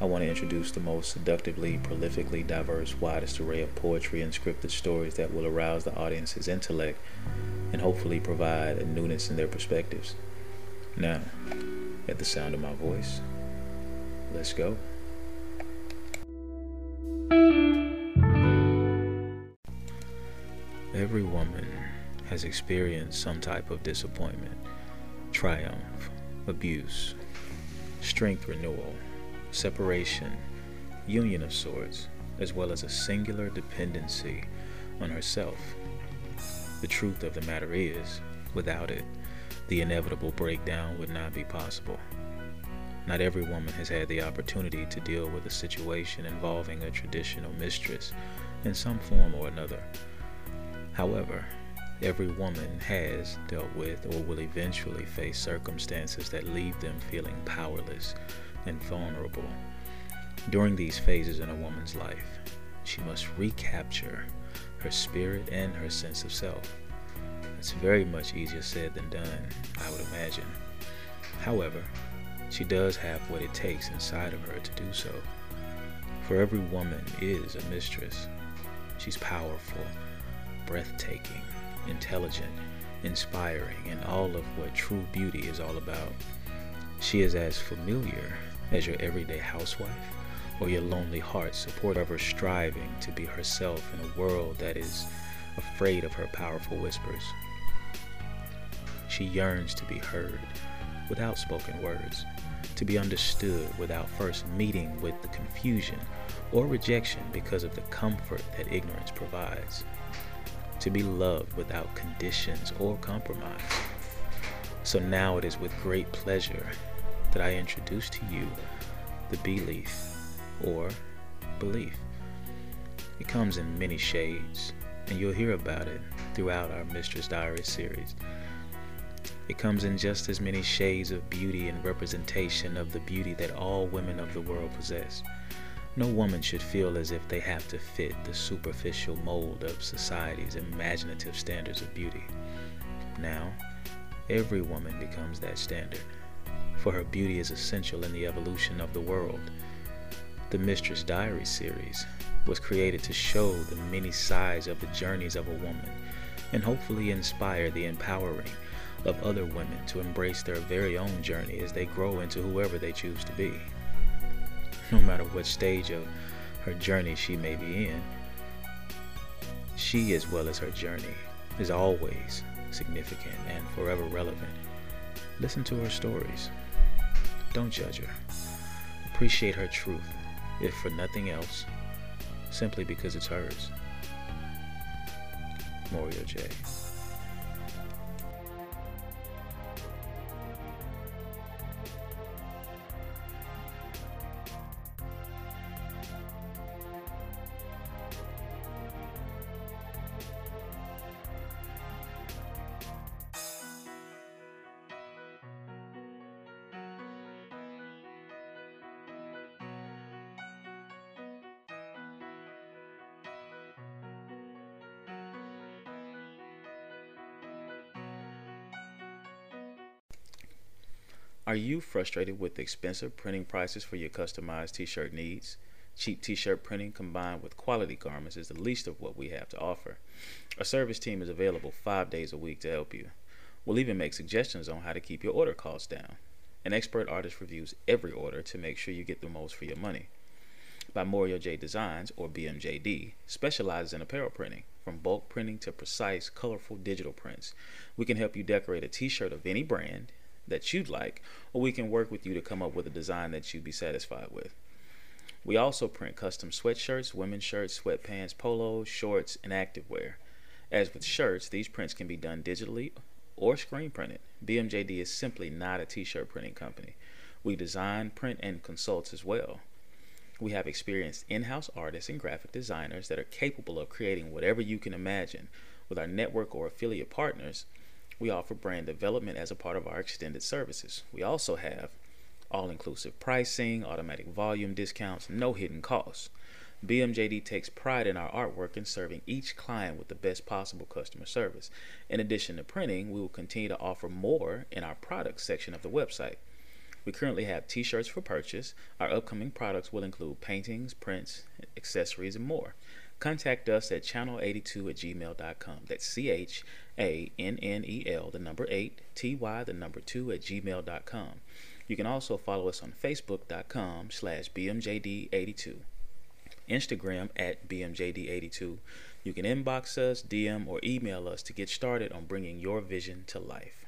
I want to introduce the most seductively, prolifically diverse, widest array of poetry and scripted stories that will arouse the audience's intellect and hopefully provide a newness in their perspectives. Now, at the sound of my voice, let's go. Every woman has experienced some type of disappointment, triumph, abuse, strength renewal separation, union of sorts, as well as a singular dependency on herself. The truth of the matter is, without it, the inevitable breakdown would not be possible. Not every woman has had the opportunity to deal with a situation involving a traditional mistress in some form or another. However, every woman has dealt with or will eventually face circumstances that leave them feeling powerless and vulnerable. During these phases in a woman's life, she must recapture her spirit and her sense of self. It's very much easier said than done, I would imagine. However, she does have what it takes inside of her to do so. For every woman is a mistress. She's powerful, breathtaking, intelligent, inspiring, and all of what true beauty is all about. She is as familiar as your everyday housewife or your lonely heart support of her striving to be herself in a world that is afraid of her powerful whispers. She yearns to be heard without spoken words, to be understood without first meeting with the confusion or rejection because of the comfort that ignorance provides, to be loved without conditions or compromise. So now it is with great pleasure that I introduce to you the belief or belief. It comes in many shades, and you'll hear about it throughout our Mistress Diary series. It comes in just as many shades of beauty and representation of the beauty that all women of the world possess. No woman should feel as if they have to fit the superficial mold of society's imaginative standards of beauty. Now, every woman becomes that standard for her beauty is essential in the evolution of the world. The Mistress Diary series was created to show the many sides of the journeys of a woman and hopefully inspire the empowering of other women to embrace their very own journey as they grow into whoever they choose to be. No matter what stage of her journey she may be in, she, as well as her journey, is always significant and forever relevant. Listen to her stories. Don't judge her. Appreciate her truth, if for nothing else, simply because it's hers. Morio J. Are you frustrated with expensive printing prices for your customized t shirt needs? Cheap t shirt printing combined with quality garments is the least of what we have to offer. Our service team is available five days a week to help you. We'll even make suggestions on how to keep your order costs down. An expert artist reviews every order to make sure you get the most for your money. By J Designs, or BMJD, specializes in apparel printing, from bulk printing to precise, colorful digital prints. We can help you decorate a t shirt of any brand that you'd like, or we can work with you to come up with a design that you'd be satisfied with. We also print custom sweatshirts, women's shirts, sweatpants, polos, shorts, and activewear. As with shirts, these prints can be done digitally or screen printed. BMJD is simply not a t shirt printing company. We design, print, and consult as well. We have experienced in house artists and graphic designers that are capable of creating whatever you can imagine. With our network or affiliate partners, we offer brand development as a part of our extended services. We also have all inclusive pricing, automatic volume discounts, no hidden costs. BMJD takes pride in our artwork and serving each client with the best possible customer service. In addition to printing, we will continue to offer more in our products section of the website. We currently have t shirts for purchase. Our upcoming products will include paintings, prints, accessories, and more. Contact us at channel82 at gmail.com. That's C H A N N E L, the number 8, T Y, the number 2 at gmail.com. You can also follow us on facebook.com slash BMJD82. Instagram at BMJD82. You can inbox us, DM, or email us to get started on bringing your vision to life.